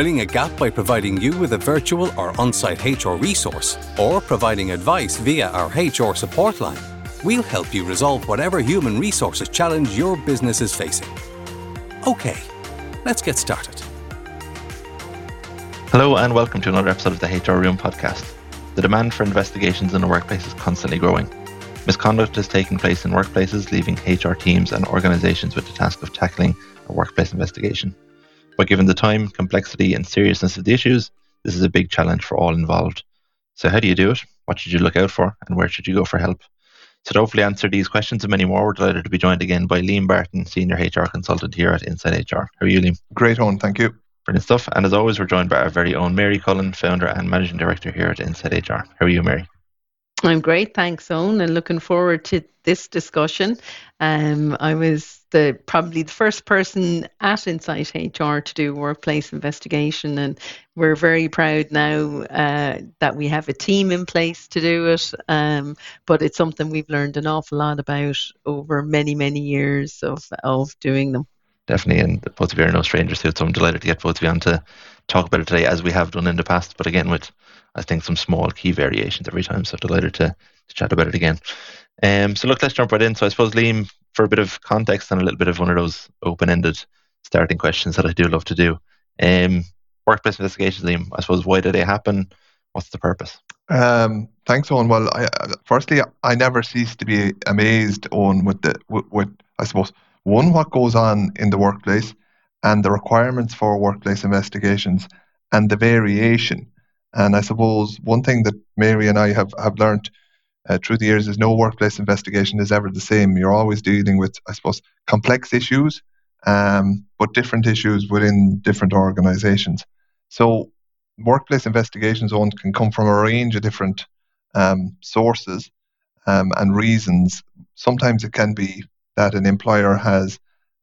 filling a gap by providing you with a virtual or on site HR resource, or providing advice via our HR support line, we'll help you resolve whatever human resources challenge your business is facing. Okay, let's get started. Hello, and welcome to another episode of the HR Room podcast. The demand for investigations in the workplace is constantly growing. Misconduct is taking place in workplaces, leaving HR teams and organizations with the task of tackling a workplace investigation. But given the time, complexity, and seriousness of the issues, this is a big challenge for all involved. So, how do you do it? What should you look out for? And where should you go for help? So, to hopefully answer these questions and many more, we're delighted to be joined again by Liam Barton, Senior HR Consultant here at Insight HR. How are you, Liam? Great, Owen. Thank you. Brilliant stuff. And as always, we're joined by our very own Mary Cullen, founder and managing director here at Insight HR. How are you, Mary? I'm great, thanks, Owen, and looking forward to this discussion. Um, I was the probably the first person at Insight HR to do workplace investigation, and we're very proud now uh, that we have a team in place to do it. Um, but it's something we've learned an awful lot about over many many years of of doing them. Definitely, and both of you are no strangers to it, so I'm delighted to get both of you on to talk about it today, as we have done in the past. But again, with I think some small key variations every time. So delighted to, to chat about it again. Um, so look, let's jump right in. So I suppose Liam, for a bit of context and a little bit of one of those open-ended starting questions that I do love to do. Um, workplace investigations, Liam. I suppose why do they happen? What's the purpose? Um, thanks, Owen. Well, I, firstly, I never cease to be amazed, Owen, with the with, with I suppose one what goes on in the workplace and the requirements for workplace investigations and the variation and I suppose one thing that Mary and I have, have learned uh, through the years is no workplace investigation is ever the same. You're always dealing with, I suppose, complex issues, um, but different issues within different organizations. So, workplace investigations on can come from a range of different um, sources um, and reasons. Sometimes it can be that an employer has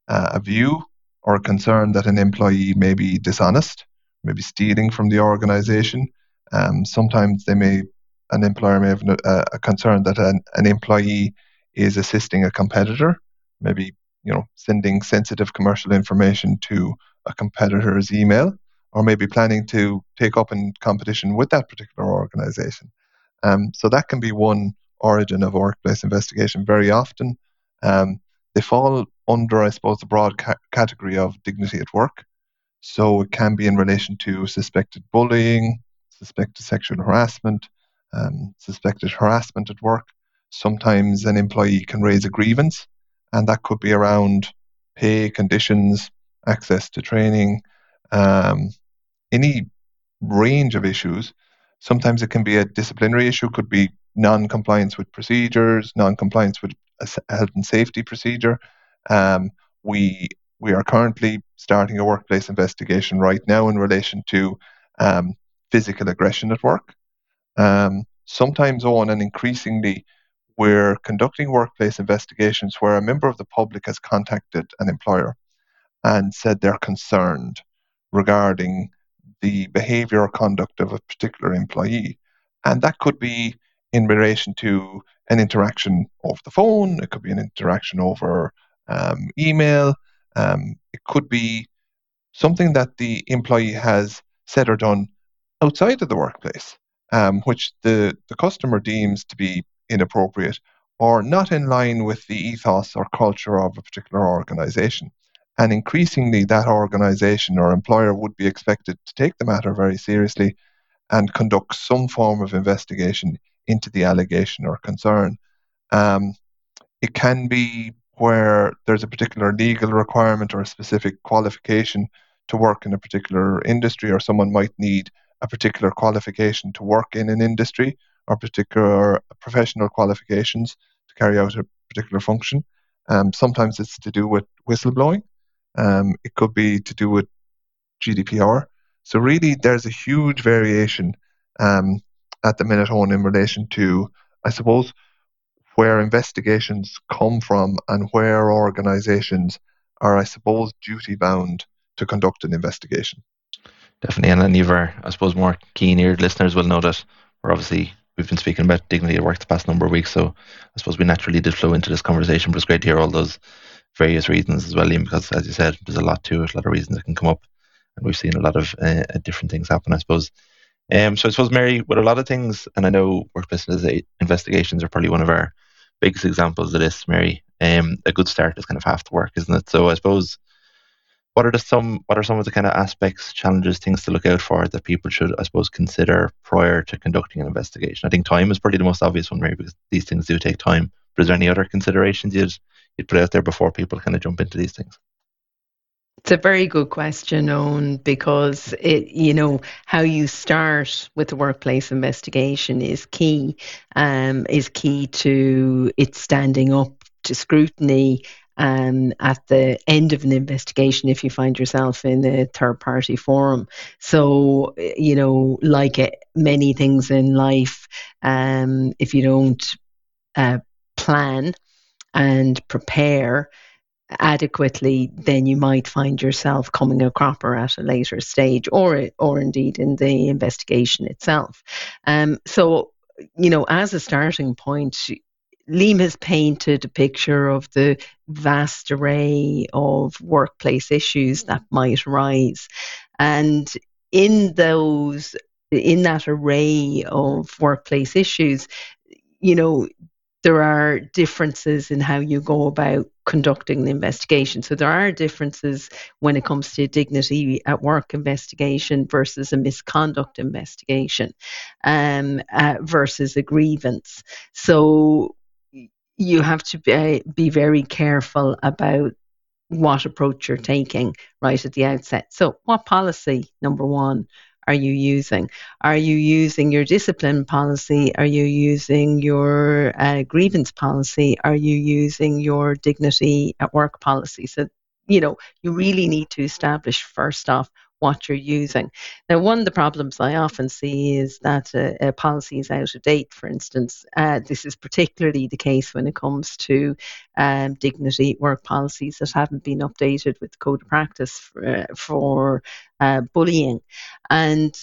uh, a view or a concern that an employee may be dishonest, maybe stealing from the organization. Um, sometimes they may, an employer may have a, a concern that an, an employee is assisting a competitor, maybe you know sending sensitive commercial information to a competitor's email, or maybe planning to take up in competition with that particular organization. Um, so that can be one origin of workplace investigation. Very often, um, they fall under, I suppose, the broad ca- category of dignity at work. So it can be in relation to suspected bullying, suspected sexual harassment, um, suspected harassment at work. Sometimes an employee can raise a grievance, and that could be around pay, conditions, access to training, um, any range of issues. Sometimes it can be a disciplinary issue, could be non compliance with procedures, non compliance with a health and safety procedure. Um, we we are currently starting a workplace investigation right now in relation to um, physical aggression at work. Um, sometimes on and increasingly, we're conducting workplace investigations where a member of the public has contacted an employer and said they're concerned regarding the behavior or conduct of a particular employee. And that could be in relation to an interaction over the phone, it could be an interaction over um, email, um, it could be something that the employee has said or done outside of the workplace, um, which the, the customer deems to be inappropriate or not in line with the ethos or culture of a particular organization. And increasingly, that organization or employer would be expected to take the matter very seriously and conduct some form of investigation into the allegation or concern. Um, it can be where there's a particular legal requirement or a specific qualification to work in a particular industry, or someone might need a particular qualification to work in an industry or particular professional qualifications to carry out a particular function. Um, sometimes it's to do with whistleblowing. Um, it could be to do with GDPR. So really, there's a huge variation um, at the minute on in relation to, I suppose, where investigations come from and where organisations are, I suppose, duty bound to conduct an investigation. Definitely, and any of our, I suppose, more keen-eared listeners will know that we're obviously we've been speaking about dignity at work the past number of weeks, so I suppose we naturally did flow into this conversation. But it's great to hear all those various reasons as well, Liam, because as you said, there's a lot to it, a lot of reasons that can come up, and we've seen a lot of uh, different things happen, I suppose. Um, so I suppose, Mary, with a lot of things, and I know workplace investigations are probably one of our biggest examples of this, Mary. Um, a good start is kind of half the work, isn't it? So I suppose what are the some what are some of the kind of aspects, challenges, things to look out for that people should, I suppose, consider prior to conducting an investigation? I think time is probably the most obvious one, Mary, because these things do take time. But is there any other considerations you'd you'd put out there before people kind of jump into these things? It's a very good question, Owen, because it, you know, how you start with the workplace investigation is key. Um, is key to it standing up to scrutiny um, at the end of an investigation if you find yourself in a third party forum. So, you know, like it, many things in life, um, if you don't uh, plan and prepare, adequately, then you might find yourself coming a cropper at a later stage, or or indeed in the investigation itself. Um, so, you know, as a starting point, Liam has painted a picture of the vast array of workplace issues that might arise. And in those, in that array of workplace issues, you know, there are differences in how you go about conducting the investigation. So there are differences when it comes to dignity at work investigation versus a misconduct investigation um, uh, versus a grievance. So you have to be, be very careful about what approach you're taking right at the outset. So, what policy, number one, are you using? Are you using your discipline policy? Are you using your uh, grievance policy? Are you using your dignity at work policy? So, you know, you really need to establish first off what you're using. Now, one of the problems I often see is that a, a policy is out of date, for instance. Uh, this is particularly the case when it comes to um, dignity work policies that haven't been updated with the code of practice for, uh, for uh, bullying. And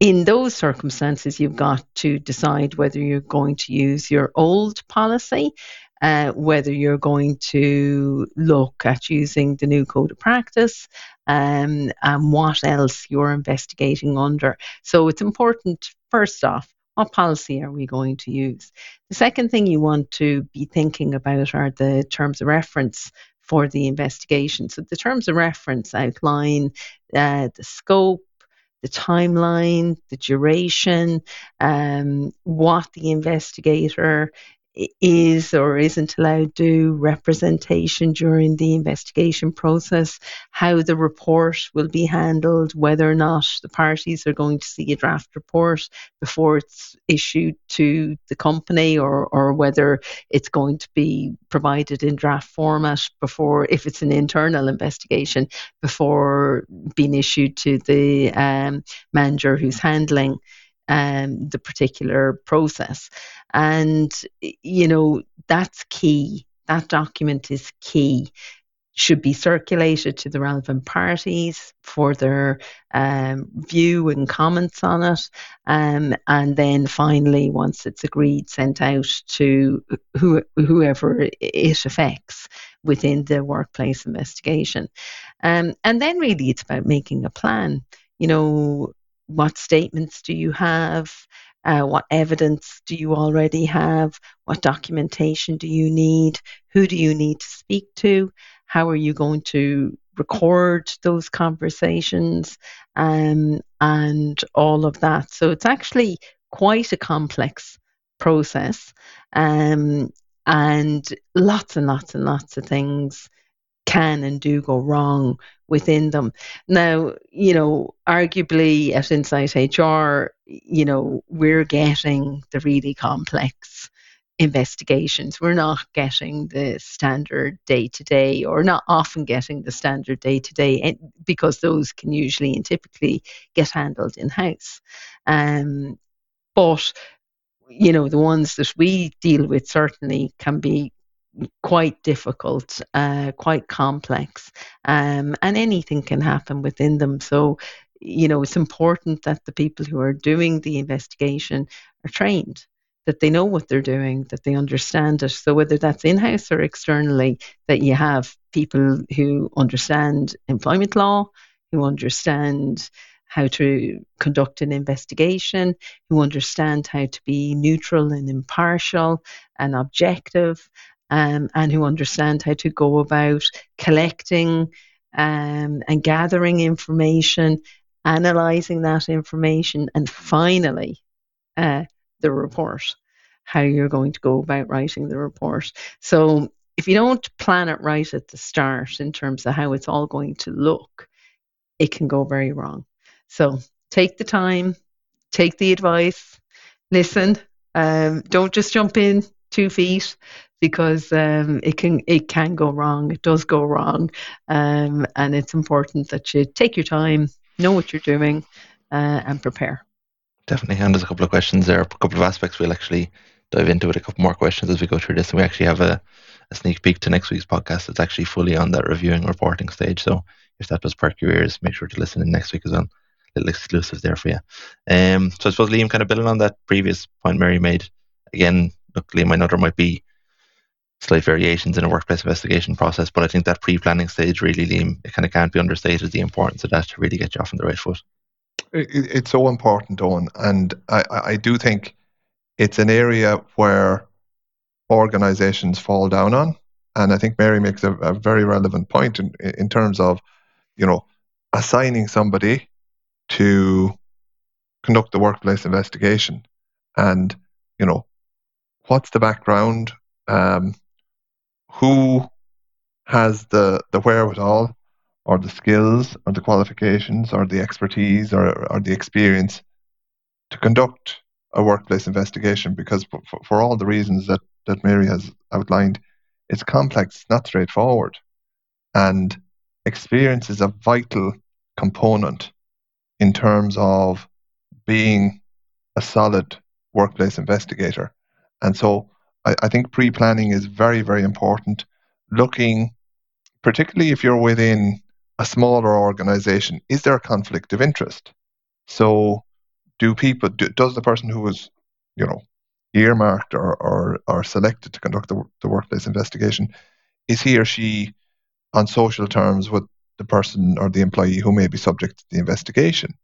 in those circumstances, you've got to decide whether you're going to use your old policy uh, whether you're going to look at using the new code of practice um, and what else you're investigating under. So it's important, first off, what policy are we going to use? The second thing you want to be thinking about are the terms of reference for the investigation. So the terms of reference outline uh, the scope, the timeline, the duration, um, what the investigator is or isn't allowed to representation during the investigation process, how the report will be handled, whether or not the parties are going to see a draft report before it's issued to the company or, or whether it's going to be provided in draft format before, if it's an internal investigation, before being issued to the um, manager who's handling um, the particular process. And, you know, that's key. That document is key. Should be circulated to the relevant parties for their um, view and comments on it. Um, and then finally, once it's agreed, sent out to who, whoever it affects within the workplace investigation. Um, and then really it's about making a plan. You know, what statements do you have? Uh, what evidence do you already have? What documentation do you need? Who do you need to speak to? How are you going to record those conversations? Um, and all of that. So it's actually quite a complex process um, and lots and lots and lots of things can and do go wrong within them. Now, you know, arguably at Insight HR, you know, we're getting the really complex investigations. We're not getting the standard day to day, or not often getting the standard day to day, because those can usually and typically get handled in house. Um, but you know, the ones that we deal with certainly can be quite difficult, uh, quite complex, um, and anything can happen within them. So, you know, it's important that the people who are doing the investigation are trained, that they know what they're doing, that they understand it. So, whether that's in house or externally, that you have people who understand employment law, who understand how to conduct an investigation, who understand how to be neutral and impartial and objective, um, and who understand how to go about collecting um, and gathering information, analysing that information, and finally, uh, the report, how you're going to go about writing the report. So, if you don't plan it right at the start in terms of how it's all going to look, it can go very wrong. So take the time, take the advice, listen. Um, don't just jump in two feet because um, it can it can go wrong. It does go wrong, um, and it's important that you take your time, know what you're doing, uh, and prepare. Definitely, and there's a couple of questions there, a couple of aspects we'll actually dive into with a couple more questions as we go through this, and we actually have a, a sneak peek to next week's podcast. It's actually fully on that reviewing reporting stage. So if that does perk your ears, make sure to listen in next week as well little exclusive there for you. Um, so I suppose Liam, kind of building on that previous point Mary made. Again, look, Liam, I know might be slight variations in a workplace investigation process, but I think that pre-planning stage really, Liam, it kind of can't be understated the importance of that to really get you off on the right foot. it's so important, Owen, and I, I do think it's an area where organizations fall down on. And I think Mary makes a, a very relevant point in, in terms of, you know, assigning somebody to conduct the workplace investigation and you know what's the background um, who has the the wherewithal or the skills or the qualifications or the expertise or, or the experience to conduct a workplace investigation because for, for all the reasons that, that Mary has outlined, it's complex, not straightforward. And experience is a vital component in terms of being a solid workplace investigator. And so I, I think pre planning is very, very important. Looking, particularly if you're within a smaller organization, is there a conflict of interest? So, do people, do, does the person who was, you know, earmarked or, or, or selected to conduct the, the workplace investigation, is he or she on social terms with the person or the employee who may be subject to the investigation?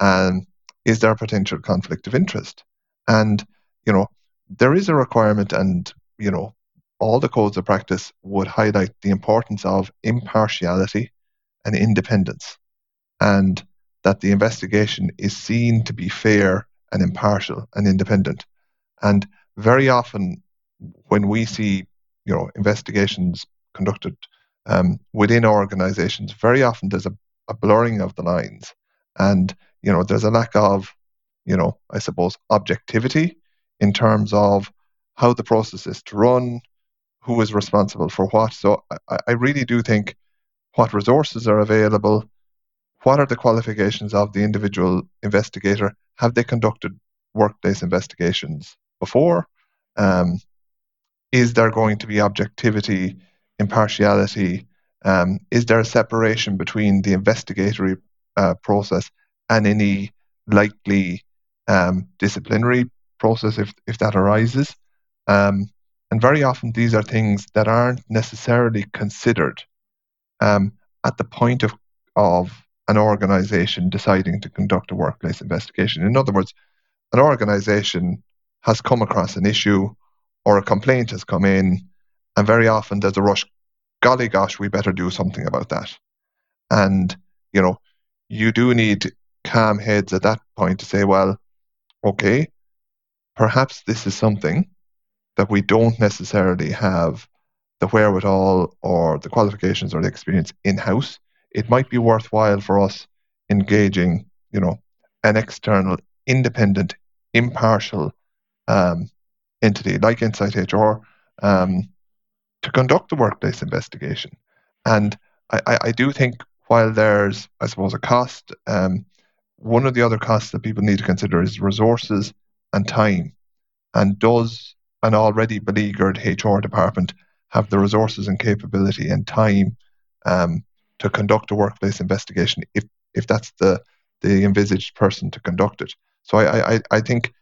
And is there a potential conflict of interest? And, you know, there is a requirement, and, you know, all the codes of practice would highlight the importance of impartiality and independence, and that the investigation is seen to be fair and impartial and independent. And very often, when we see, you know, investigations conducted um, within organizations, very often there's a, a, blurring of the lines. And, you know, there's a lack of, you know, I suppose, objectivity in terms of how the process is to run, who is responsible for what. So I, I really do think what resources are available, what are the qualifications of the individual investigator, have they conducted workplace investigations before? Um, is there going to be objectivity impartiality? Um, is there a separation between the investigatory uh, process and any likely um, disciplinary process if, if that arises? Um, and very often these are things that aren't necessarily considered um, at the point of, of an organization deciding to conduct a workplace investigation. In other words, an organization has come across an issue or a complaint has come in and very often there's a rush, golly gosh, we better do something about that. And, you know, you do need calm heads at that point to say, well, okay, perhaps this is something that we don't necessarily have the wherewithal or the qualifications or the experience in house. It might be worthwhile for us engaging, you know, an external, independent, impartial um, entity like Insight HR um, to conduct the workplace investigation. And I, I, do think while there's, I suppose, a cost, um, one of the other costs that people need to consider is resources and time. And does an already beleaguered HR department have the resources and capability and time um, to conduct a workplace investigation if, if that's the, the envisaged person to conduct it? So I, I, I think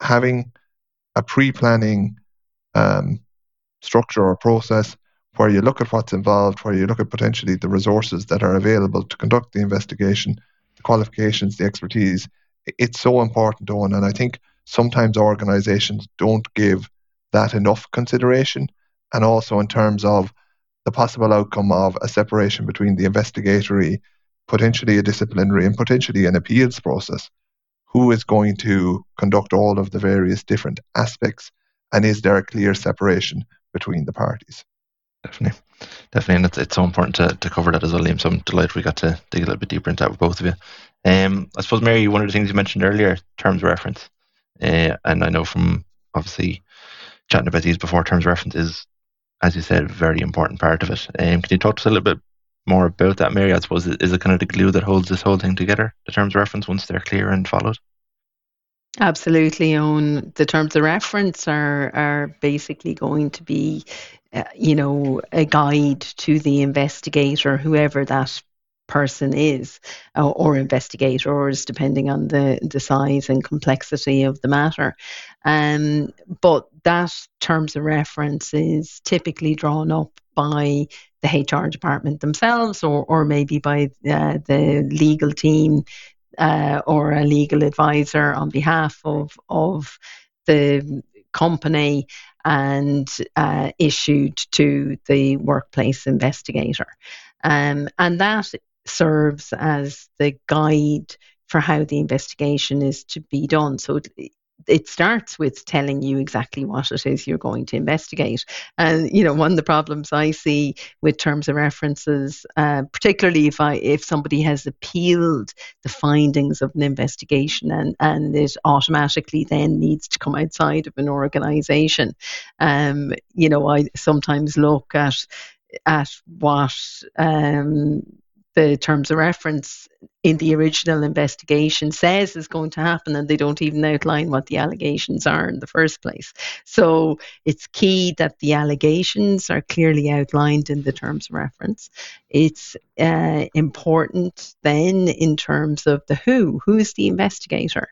having a pre-planning um, structure or process where you look at what's involved, where you look at potentially the resources that are available to conduct the investigation, the qualifications, the expertise. It's so important, Owen. And I think sometimes organizations don't give that enough consideration. And also in terms of the possible outcome of a separation between the investigatory, potentially a disciplinary, and potentially an appeals process. Who is going to conduct all of the various different aspects? And is there a clear separation between the parties? definitely, definitely, and it's it's so important to, to cover that as well, Liam. So I'm delighted we got to dig a little bit deeper into that with both of you. Um, I suppose Mary, one of the things you mentioned earlier, terms of reference, uh, and I know from obviously chatting about these before, terms reference is, as you said, a very important part of it. Um, can you talk to us a little bit more about that, Mary? I suppose is it kind of the glue that holds this whole thing together, the terms of reference, once they're clear and followed? Absolutely, Owen the terms of reference are are basically going to be uh, you know, a guide to the investigator, whoever that person is, uh, or investigators, depending on the, the size and complexity of the matter. Um, but that terms of reference is typically drawn up by the HR department themselves, or, or maybe by uh, the legal team uh, or a legal advisor on behalf of, of the company and uh, issued to the workplace investigator. Um, and that serves as the guide for how the investigation is to be done. So it, it starts with telling you exactly what it is you're going to investigate. And you know, one of the problems I see with terms of references, uh, particularly if I if somebody has appealed the findings of an investigation and and it automatically then needs to come outside of an organisation, um, you know, I sometimes look at at what um, the terms of reference in the original investigation says is going to happen and they don't even outline what the allegations are in the first place. So it's key that the allegations are clearly outlined in the terms of reference. It's uh, important then in terms of the who, who's the investigator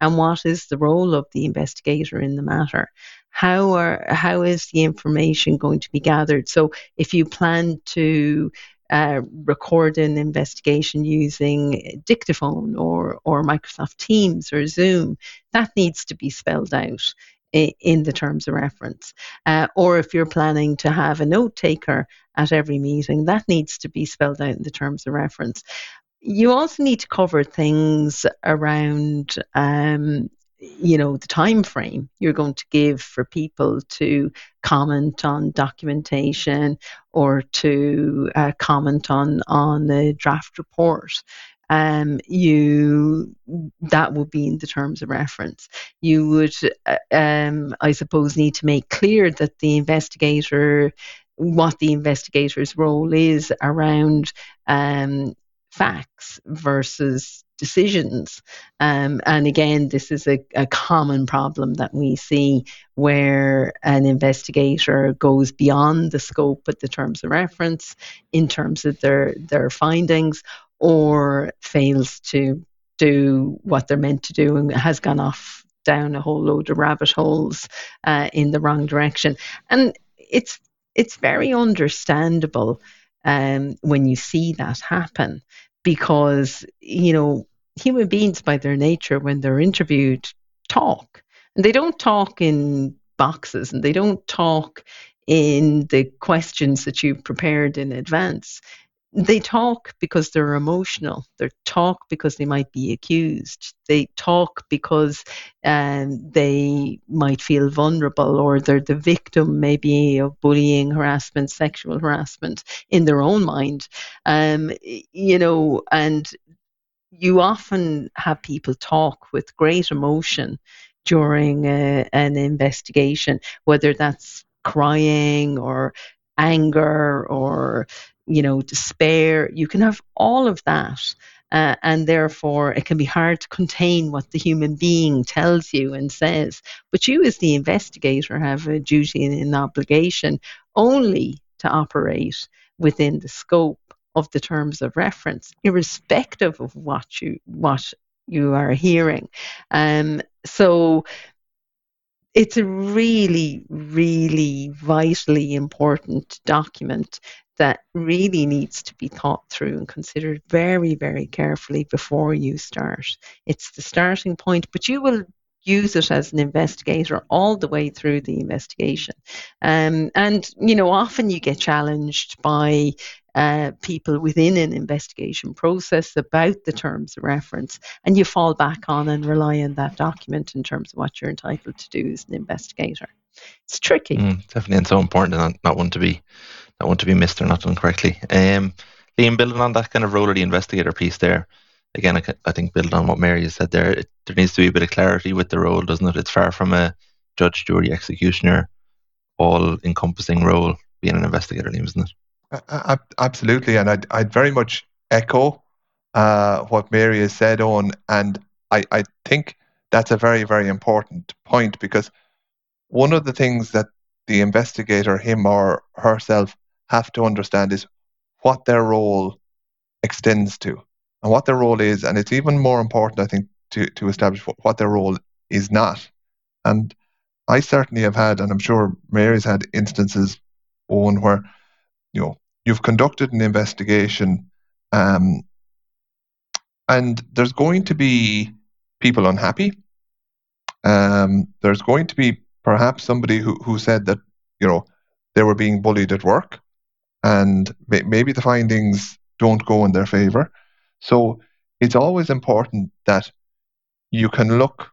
and what is the role of the investigator in the matter how are how is the information going to be gathered so if you plan to uh, record an investigation using dictaphone or, or Microsoft Teams or Zoom, that needs to be spelled out in the terms of reference. Uh, or if you're planning to have a note taker at every meeting, that needs to be spelled out in the terms of reference. You also need to cover things around um, you know the time frame you're going to give for people to comment on documentation or to uh, comment on on the draft report um, you that would be in the terms of reference. You would, uh, um, I suppose, need to make clear that the investigator, what the investigator's role is around um, facts versus decisions. Um, and again, this is a, a, common problem that we see where an investigator goes beyond the scope of the terms of reference in terms of their, their findings or fails to do what they're meant to do and has gone off down a whole load of rabbit holes uh, in the wrong direction. And it's it's very understandable um, when you see that happen because you know human beings by their nature when they're interviewed talk. And they don't talk in boxes and they don't talk in the questions that you've prepared in advance they talk because they're emotional. They talk because they might be accused. They talk because um, they might feel vulnerable or they're the victim, maybe, of bullying, harassment, sexual harassment in their own mind. Um, you know, and you often have people talk with great emotion during a, an investigation, whether that's crying or anger or you know despair you can have all of that uh, and therefore it can be hard to contain what the human being tells you and says. But you as the investigator have a duty and an obligation only to operate within the scope of the terms of reference irrespective of what you what you are hearing. Um, so it's a really, really vitally important document that really needs to be thought through and considered very, very carefully before you start. It's the starting point, but you will use it as an investigator all the way through the investigation. Um, and, you know, often you get challenged by uh, people within an investigation process about the terms of reference, and you fall back on and rely on that document in terms of what you're entitled to do as an investigator. It's tricky. Mm, definitely, and so important, and not, not one to be not one to be missed or not done correctly. Um, Liam, building on that kind of role of the investigator piece there, again, I, I think building on what Mary has said there, it, there needs to be a bit of clarity with the role, doesn't it? It's far from a judge, jury, executioner, all encompassing role being an investigator, Liam, isn't it? Uh, absolutely, and I'd, I'd very much echo uh, what Mary has said on, and I, I think that's a very, very important point because one of the things that the investigator, him or herself, have to understand is what their role extends to and what their role is. And it's even more important, I think, to, to establish what, what their role is not. And I certainly have had, and I'm sure Mary's had instances, Owen, where you know you've conducted an investigation, um, and there's going to be people unhappy. Um, there's going to be perhaps somebody who, who said that you know they were being bullied at work, and maybe the findings don't go in their favor. So it's always important that you can look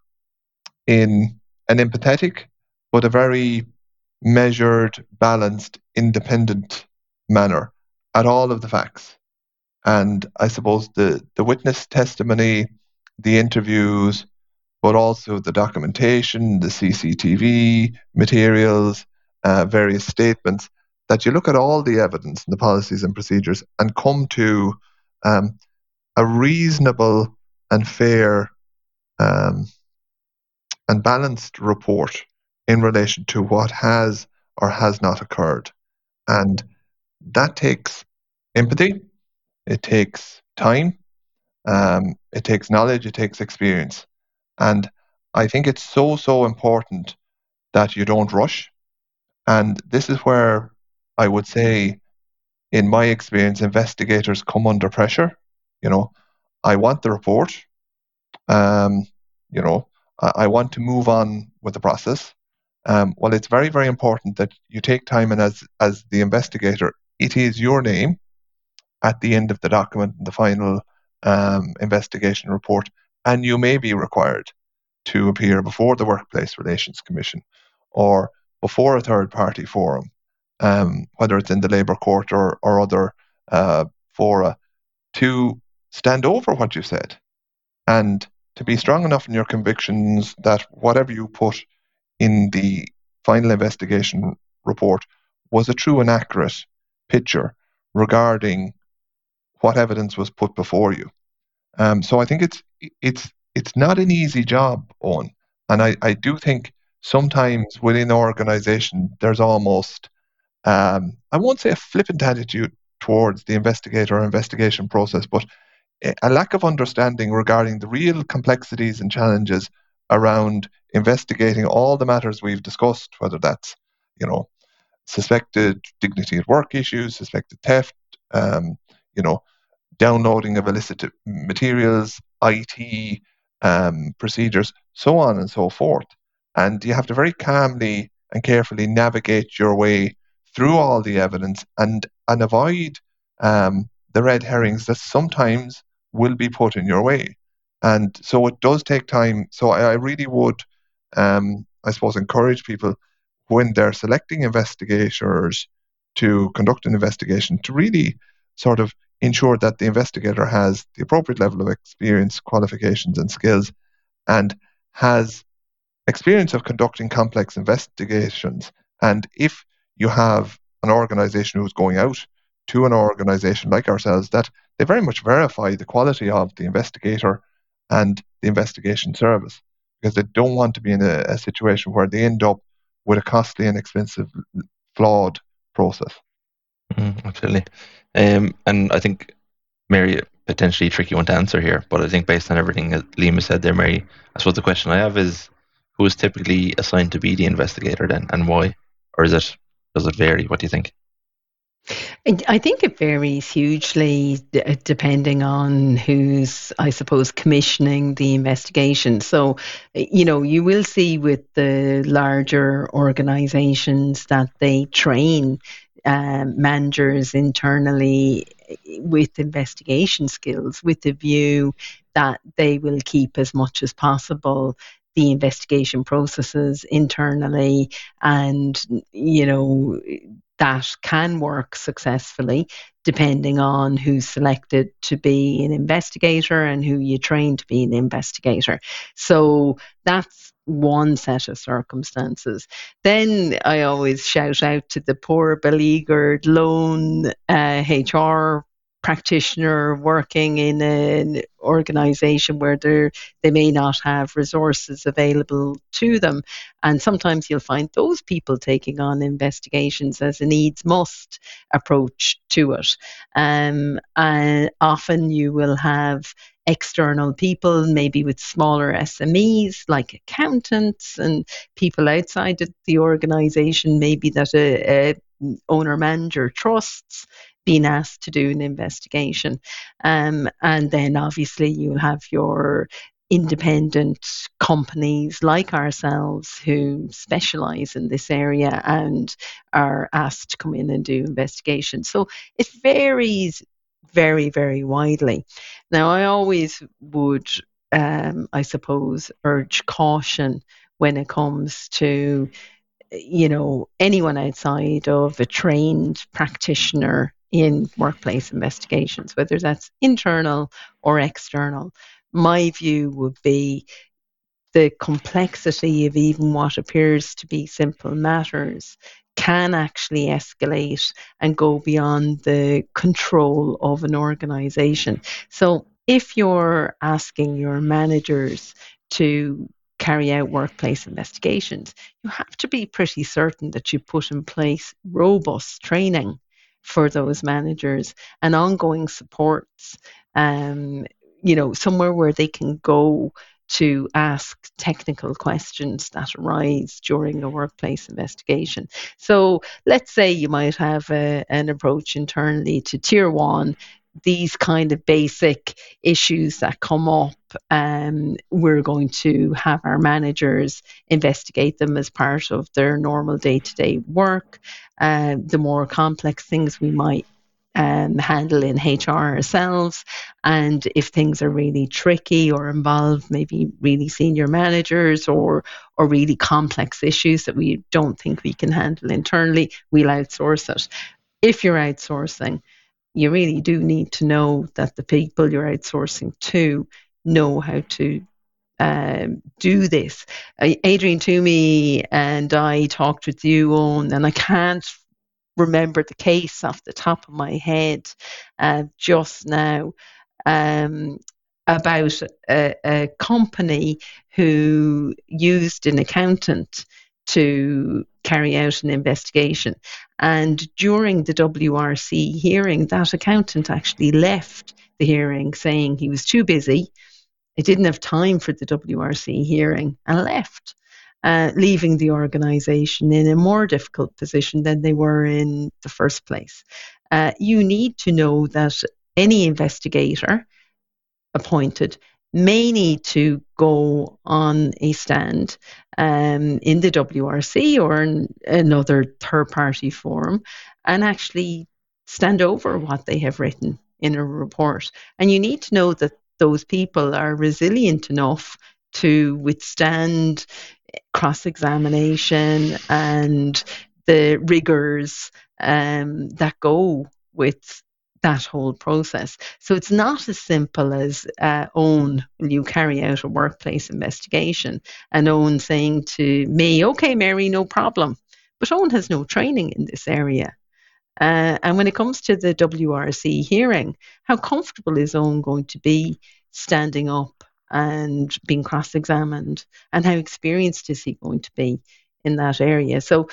in an empathetic but a very measured, balanced, independent manner at all of the facts. And I suppose the, the witness testimony, the interviews, but also the documentation, the CCTV materials, uh, various statements, that you look at all the evidence and the policies and procedures and come to um, a reasonable and fair um, and balanced report in relation to what has or has not occurred. And that takes empathy, it takes time, um, it takes knowledge, it takes experience. And I think it's so, so important that you don't rush. And this is where I would say, in my experience, investigators come under pressure you know, I want the report. Um, you know, I, I want to move on with the process. Um, well, it's very, very important that you take time, and as as the investigator, it is your name at the end of the document, the final um, investigation report, and you may be required to appear before the Workplace Relations Commission or before a third party forum, um, whether it's in the Labour Court or, or other uh, fora, to stand over what you said and to be strong enough in your convictions that whatever you put in the final investigation report was a true and accurate picture regarding what evidence was put before you. Um, so I think it's it's it's not an easy job, Owen, and I, I do think sometimes within an organization there's almost um, I won't say a flippant attitude towards the investigator or investigation process, but a lack of understanding regarding the real complexities and challenges around investigating all the matters we've discussed, whether that's, you know, suspected dignity at work issues, suspected theft, um, you know, downloading of illicit materials, IT um, procedures, so on and so forth. And you have to very calmly and carefully navigate your way through all the evidence and, and avoid um, the red herrings that sometimes will be put in your way. And so it does take time. So I, I really would, um, I suppose, encourage people when they're selecting investigators to conduct an investigation to really sort of ensure that the investigator has the appropriate level of experience, qualifications, and skills, and has experience of conducting complex investigations. And if you have an organization who's going out to an organization like ourselves, that they very much verify the quality of the investigator and the investigation service because they don't want to be in a, a situation where they end up with a costly and expensive, flawed process. Mm, absolutely. Um, and I think, Mary, potentially tricky one to answer here, but I think based on everything that Liam said there, Mary, I suppose the question I have is who is typically assigned to be the investigator then and why? Or is it does it vary? What do you think? I think it varies hugely uh, depending on who's, I suppose, commissioning the investigation. So, you know, you will see with the larger organizations that they train um, managers internally with investigation skills with the view that they will keep as much as possible the investigation processes internally and you know that can work successfully depending on who's selected to be an investigator and who you train to be an investigator. So that's one set of circumstances. Then I always shout out to the poor, beleaguered, lone uh, HR practitioner working in an organization where they may not have resources available to them. And sometimes you'll find those people taking on investigations as a needs must approach to it. Um, and often you will have external people, maybe with smaller SMEs like accountants and people outside the organization, maybe that a, a owner manager trusts being asked to do an investigation. Um, and then obviously you'll have your independent companies like ourselves who specialize in this area and are asked to come in and do investigations. So it varies very, very widely. Now, I always would, um, I suppose, urge caution when it comes to you know anyone outside of a trained practitioner in workplace investigations, whether that's internal or external. My view would be the complexity of even what appears to be simple matters can actually escalate and go beyond the control of an organization. So, if you're asking your managers to carry out workplace investigations, you have to be pretty certain that you put in place robust training for those managers and ongoing supports. Um, you know, somewhere where they can go to ask technical questions that arise during a workplace investigation. So let's say you might have a, an approach internally to tier one these kind of basic issues that come up, um, we're going to have our managers investigate them as part of their normal day to day work. Uh, the more complex things we might um, handle in HR ourselves. And if things are really tricky or involve maybe really senior managers or or really complex issues that we don't think we can handle internally, we'll outsource it. If you're outsourcing, you really do need to know that the people you're outsourcing to know how to um, do this. Adrian Toomey and I talked with you on, and I can't remember the case off the top of my head uh, just now um, about a, a company who used an accountant to carry out an investigation. And during the WRC hearing, that accountant actually left the hearing saying he was too busy. He didn't have time for the WRC hearing and left, uh, leaving the organisation in a more difficult position than they were in the first place. Uh, you need to know that any investigator appointed may need to go on a stand um, in the WRC or in another third party forum and actually stand over what they have written in a report. And you need to know that those people are resilient enough to withstand cross examination and the rigors um, that go with that whole process. So it's not as simple as uh, you carry out a workplace investigation and Owen saying to me, okay, Mary, no problem. But Owen has no training in this area. Uh, and when it comes to the WRC hearing, how comfortable is Owen going to be standing up and being cross examined? And how experienced is he going to be in that area? So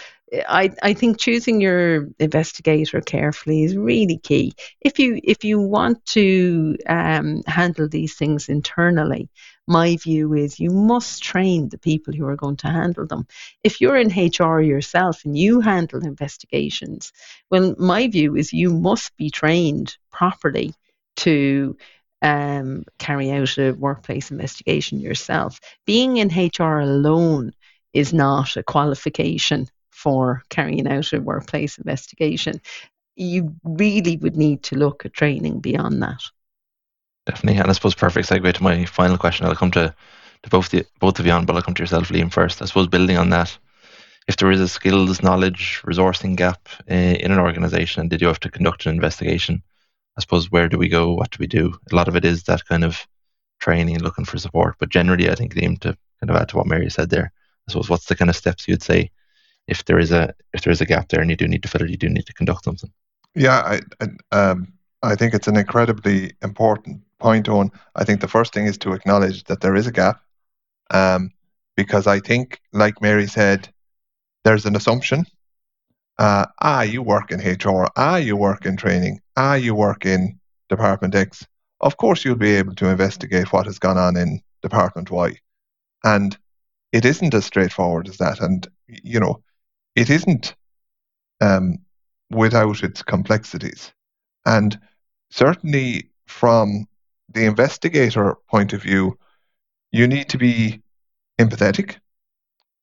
I, I think choosing your investigator carefully is really key. If you if you want to um, handle these things internally, my view is you must train the people who are going to handle them. If you're in HR yourself and you handle investigations, well, my view is you must be trained properly to um, carry out a workplace investigation yourself. Being in HR alone is not a qualification for carrying out a workplace investigation. You really would need to look at training beyond that. Definitely, and I suppose perfect segue to my final question. I'll come to, to both the both of you on, but I'll come to yourself, Liam, first. I suppose building on that, if there is a skills, knowledge, resourcing gap uh, in an organisation, and did you have to conduct an investigation? I suppose where do we go? What do we do? A lot of it is that kind of training and looking for support. But generally, I think Liam to kind of add to what Mary said there. I suppose what's the kind of steps you'd say if there is a if there is a gap there and you do need to fill it, you do need to conduct something. Yeah, I I, um, I think it's an incredibly important point on. I think the first thing is to acknowledge that there is a gap, um, because I think, like Mary said, there's an assumption. Uh, ah, you work in HR. Ah, you work in training. Ah, you work in Department X. Of course, you'll be able to investigate what has gone on in Department Y, and it isn't as straightforward as that. And you know, it isn't um, without its complexities. And certainly from the investigator point of view, you need to be empathetic.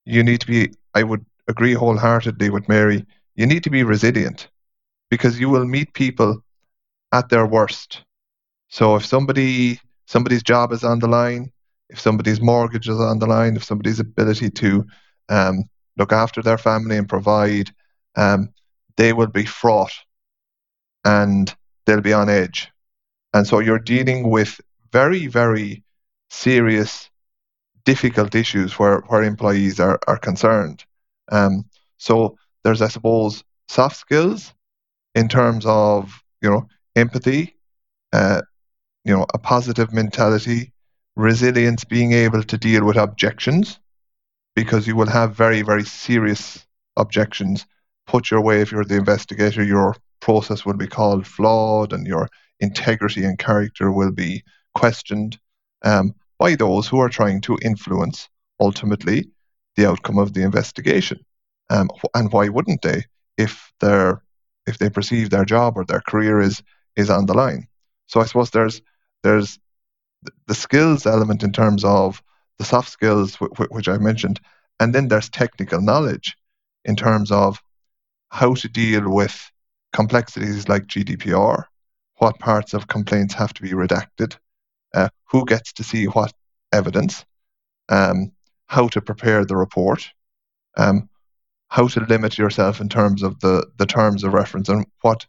You need to be, I would agree wholeheartedly with Mary, you need to be resilient because you will meet people at their worst. So if somebody somebody's job is on the line, if somebody's mortgage is on the line, if somebody's ability to um, look after their family and provide, um, they will be fraught and they'll be on edge. And so you're dealing with very, very serious, difficult issues where, where employees are, are concerned. Um, so there's, I suppose, soft skills in terms of, you know, empathy, uh, you know, a positive mentality, resilience, being able to deal with objections, because you will have very, very serious objections put your way if you're the investigator. Your process will be called flawed and your integrity and character will be questioned um, by those who are trying to influence ultimately the outcome of the investigation. Um, and why wouldn't they if they're if they perceive their job or their career is is on the line? So I suppose there's there's the skills element in terms of the soft skills which I mentioned, and then there's technical knowledge in terms of how to deal with complexities like GDPR, what parts of complaints have to be redacted, uh, who gets to see what evidence, um, how to prepare the report, um, how to limit yourself in terms of the, the terms of reference and what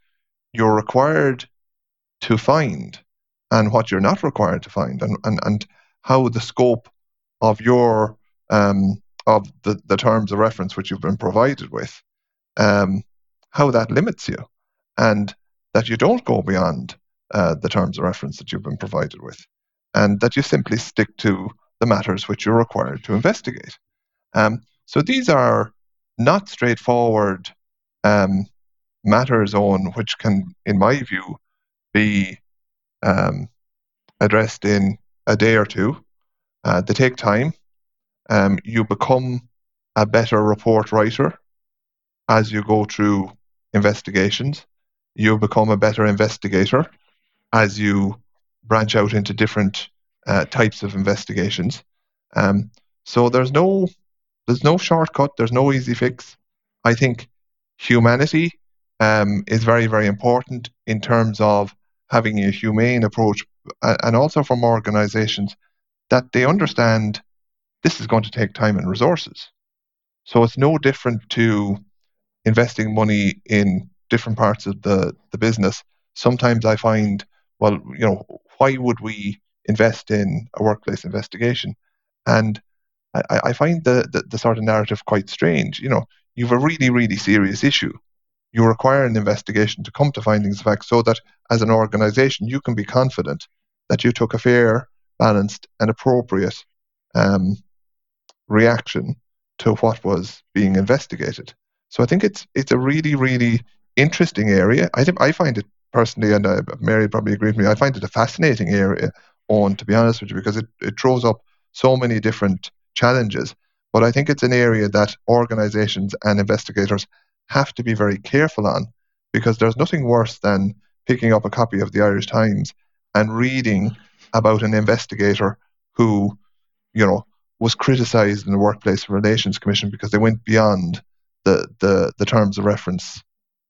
you're required to find and what you're not required to find and, and, and how the scope of your um, of the, the terms of reference which you've been provided with, um, how that limits you, and that you don't go beyond uh, the terms of reference that you've been provided with, and that you simply stick to the matters which you're required to investigate. Um, so these are not straightforward um, matters on which can, in my view, be um, addressed in a day or two. Uh, they take time. Um, you become a better report writer as you go through investigations. You become a better investigator as you branch out into different uh, types of investigations. Um, so there's no there's no shortcut. There's no easy fix. I think humanity um, is very very important in terms of having a humane approach, and also from organisations that they understand this is going to take time and resources. So it's no different to investing money in different parts of the, the business. sometimes I find, well, you know, why would we invest in a workplace investigation? And I, I find the, the, the sort of narrative quite strange. You know, you have a really, really serious issue. You require an investigation to come to findings of fact so that as an organization you can be confident that you took a fair, balanced, and appropriate um, reaction to what was being investigated. So I think it's it's a really, really interesting area. I think I find it personally, and uh, Mary probably agrees with me, I find it a fascinating area on, to be honest with you, because it, it throws up so many different challenges. But I think it's an area that organizations and investigators have to be very careful on because there's nothing worse than picking up a copy of the Irish Times and reading about an investigator who, you know, was criticized in the Workplace Relations Commission because they went beyond the, the, the terms of reference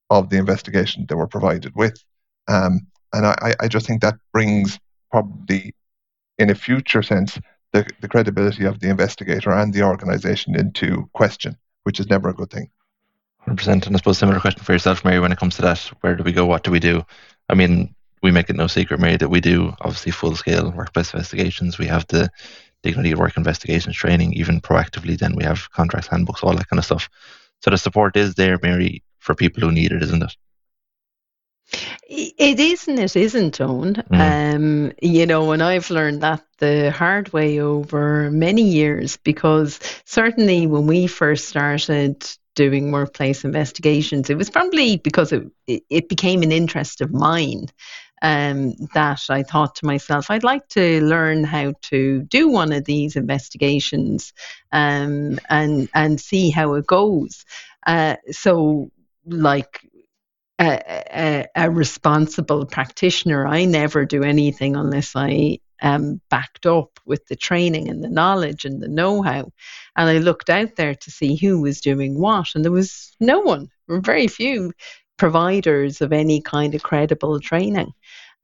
of the investigation they were provided with. Um, and I, I just think that brings probably, in a future sense, the, the credibility of the investigator and the organization into question, which is never a good thing. 100%. And I suppose similar question for yourself, Mary, when it comes to that, where do we go? What do we do? I mean, we make it no secret, Mary, that we do obviously full scale workplace investigations. We have the dignity of work investigations training, even proactively, then we have contracts, handbooks, all that kind of stuff. So the support is there, Mary, for people who need it, isn't it? It is and it isn't, Owen. Mm. Um, you know, and I've learned that the hard way over many years because certainly when we first started doing workplace investigations, it was probably because it, it became an interest of mine um, that I thought to myself, I'd like to learn how to do one of these investigations um, and and see how it goes. Uh, so, like a, a, a, responsible practitioner, I never do anything unless I am backed up with the training and the knowledge and the know-how. And I looked out there to see who was doing what, and there was no one. Very few providers of any kind of credible training.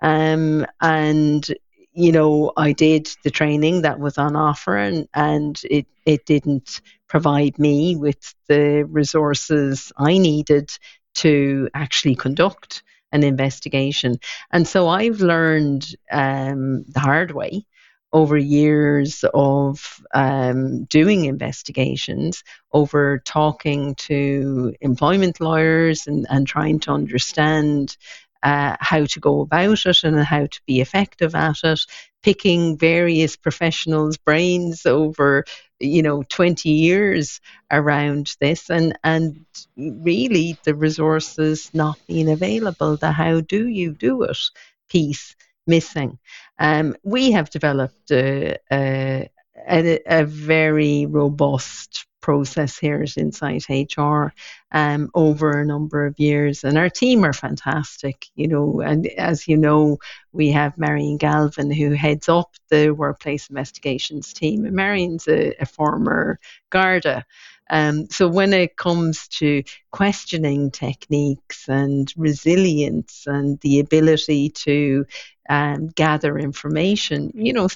Um, and you know, I did the training that was on offer, and, and it it didn't provide me with the resources I needed to actually conduct an investigation. And so I've learned um, the hard way over years of um, doing investigations, over talking to employment lawyers and, and trying to understand uh, how to go about it and how to be effective at it, picking various professionals' brains over, you know, 20 years around this, and and really the resources not being available. The how do you do it piece missing. Um, we have developed a, a, a, a very robust process here at Insight HR um, over a number of years. And our team are fantastic, you know. And as you know, we have Marion Galvin who heads up the workplace investigations team. And Marion's a, a former Garda. Um, so when it comes to questioning techniques and resilience and the ability to um, gather information, you know,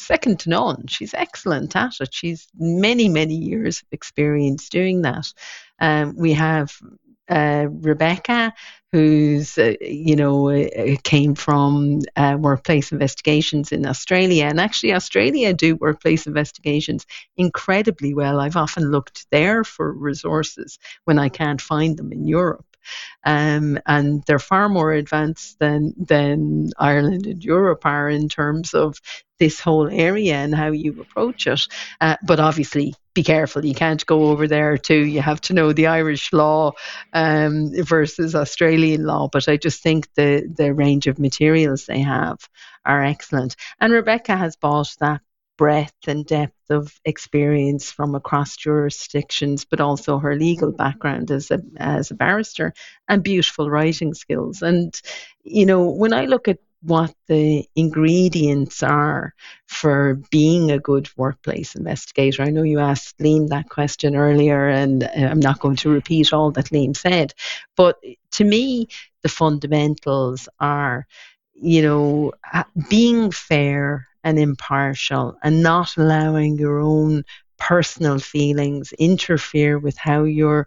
second to none. She's excellent at it. She's many, many years of experience doing that. Um, we have uh, Rebecca, who's uh, you know uh, came from uh, workplace investigations in Australia, and actually Australia do workplace investigations incredibly well. I've often looked there for resources when I can't find them in Europe. Um, and they're far more advanced than than Ireland and Europe are in terms of this whole area and how you approach it. Uh, but obviously, be careful. You can't go over there too. You have to know the Irish law um, versus Australian law. But I just think the the range of materials they have are excellent. And Rebecca has bought that breadth and depth of experience from across jurisdictions, but also her legal background as a as a barrister and beautiful writing skills. And you know, when I look at what the ingredients are for being a good workplace investigator. I know you asked Liam that question earlier, and uh, I'm not going to repeat all that Liam said, but to me, the fundamentals are, you know, being fair and impartial and not allowing your own personal feelings interfere with how you're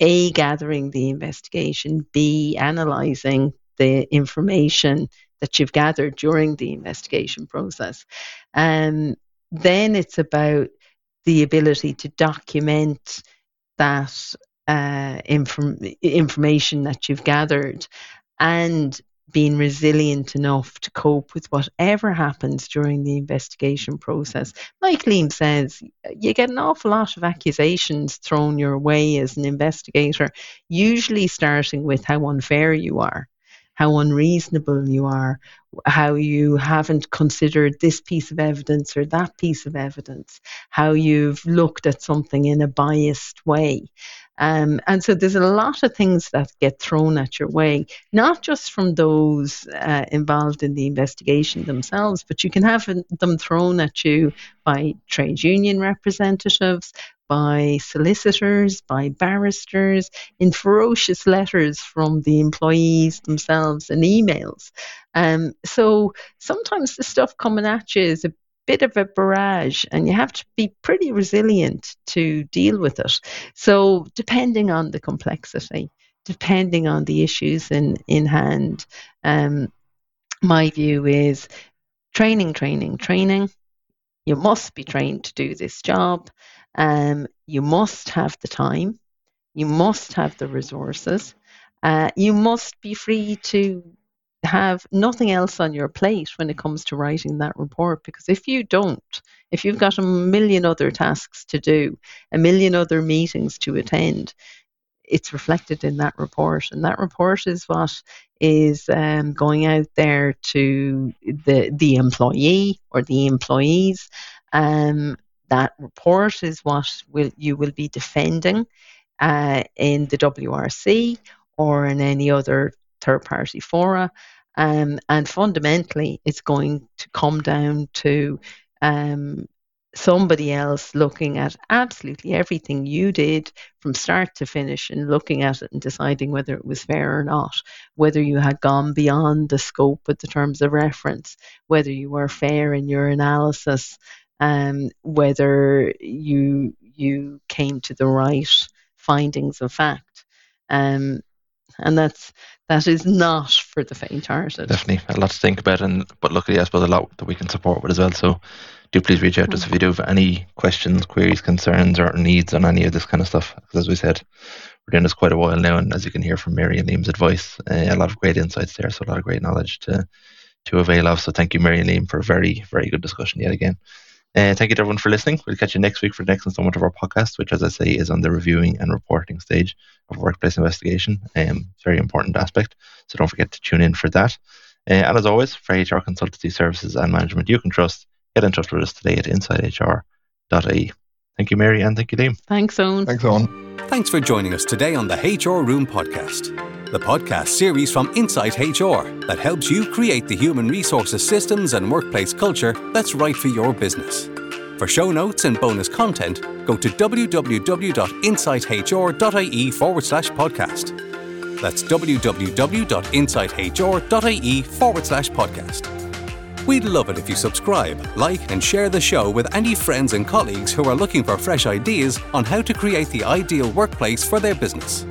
a gathering the investigation b analyzing the information that you've gathered during the investigation process. And um, then it's about the ability to document that uh, inform- information that you've gathered and being resilient enough to cope with whatever happens during the investigation process. Like Liam says, you get an awful lot of accusations thrown your way as an investigator, usually starting with how unfair you are how unreasonable you are, how you haven't considered this piece of evidence or that piece of evidence, how you've looked at something in a biased way. Um, and so there's a lot of things that get thrown at your way, not just from those uh, involved in the investigation themselves, but you can have them thrown at you by trade union representatives, by solicitors, by barristers, in ferocious letters from the employees themselves and emails. Um, so sometimes the stuff coming at you is a bit of a barrage and you have to be pretty resilient to deal with it. So depending on the complexity, depending on the issues in, in hand, um, my view is training, training, training. You must be trained to do this job. Um, you must have the time, you must have the resources, uh, you must be free to have nothing else on your plate when it comes to writing that report. Because if you don't, if you've got a million other tasks to do, a million other meetings to attend, it's reflected in that report. And that report is what is um, going out there to the the employee or the employees um, that report is what will you will be defending uh, in the WRC or in any other third party fora. Um, and fundamentally, it's going to come down to um, somebody else looking at absolutely everything you did from start to finish and looking at it and deciding whether it was fair or not, whether you had gone beyond the scope of the terms of reference, whether you were fair in your analysis, um, whether you you came to the right findings of fact. Um, and that's that is not for the faint-hearted. Definitely, a lot to think about, and but luckily, I suppose a lot that we can support with as well. So, do please reach out to us if you do have any questions, queries, concerns, or needs on any of this kind of stuff. Because as we said, we're doing this quite a while now, and as you can hear from Mary and Liam's advice, uh, a lot of great insights there. So, a lot of great knowledge to to avail of. So, thank you, Mary and Liam, for a very, very good discussion yet again. Uh, thank you to everyone for listening. We'll catch you next week for the next installment of our podcast, which, as I say, is on the reviewing and reporting stage of workplace investigation. Um, very important aspect. So don't forget to tune in for that. Uh, and as always, for HR consultancy services and management you can trust, get in touch with us today at insighthr.ie. Thank you, Mary, and thank you, Liam. Thanks, Owen. Thanks, Owen. Thanks for joining us today on the HR Room podcast, the podcast series from Insight HR that helps you create the human resources systems and workplace culture that's right for your business. For show notes and bonus content, go to www.insighthr.ie forward slash podcast. That's www.insighthr.ie forward slash podcast. We'd love it if you subscribe, like, and share the show with any friends and colleagues who are looking for fresh ideas on how to create the ideal workplace for their business.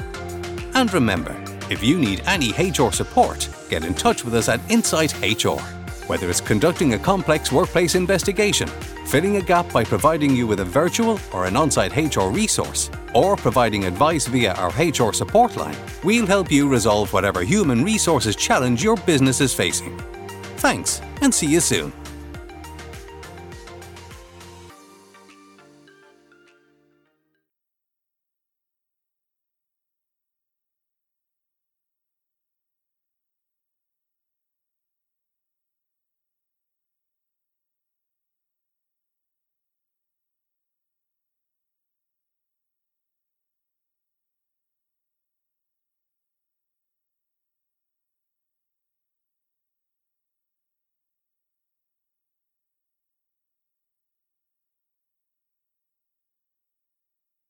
And remember, if you need any HR support, get in touch with us at Insight HR. Whether it's conducting a complex workplace investigation, filling a gap by providing you with a virtual or an on site HR resource, or providing advice via our HR support line, we'll help you resolve whatever human resources challenge your business is facing. Thanks, and see you soon.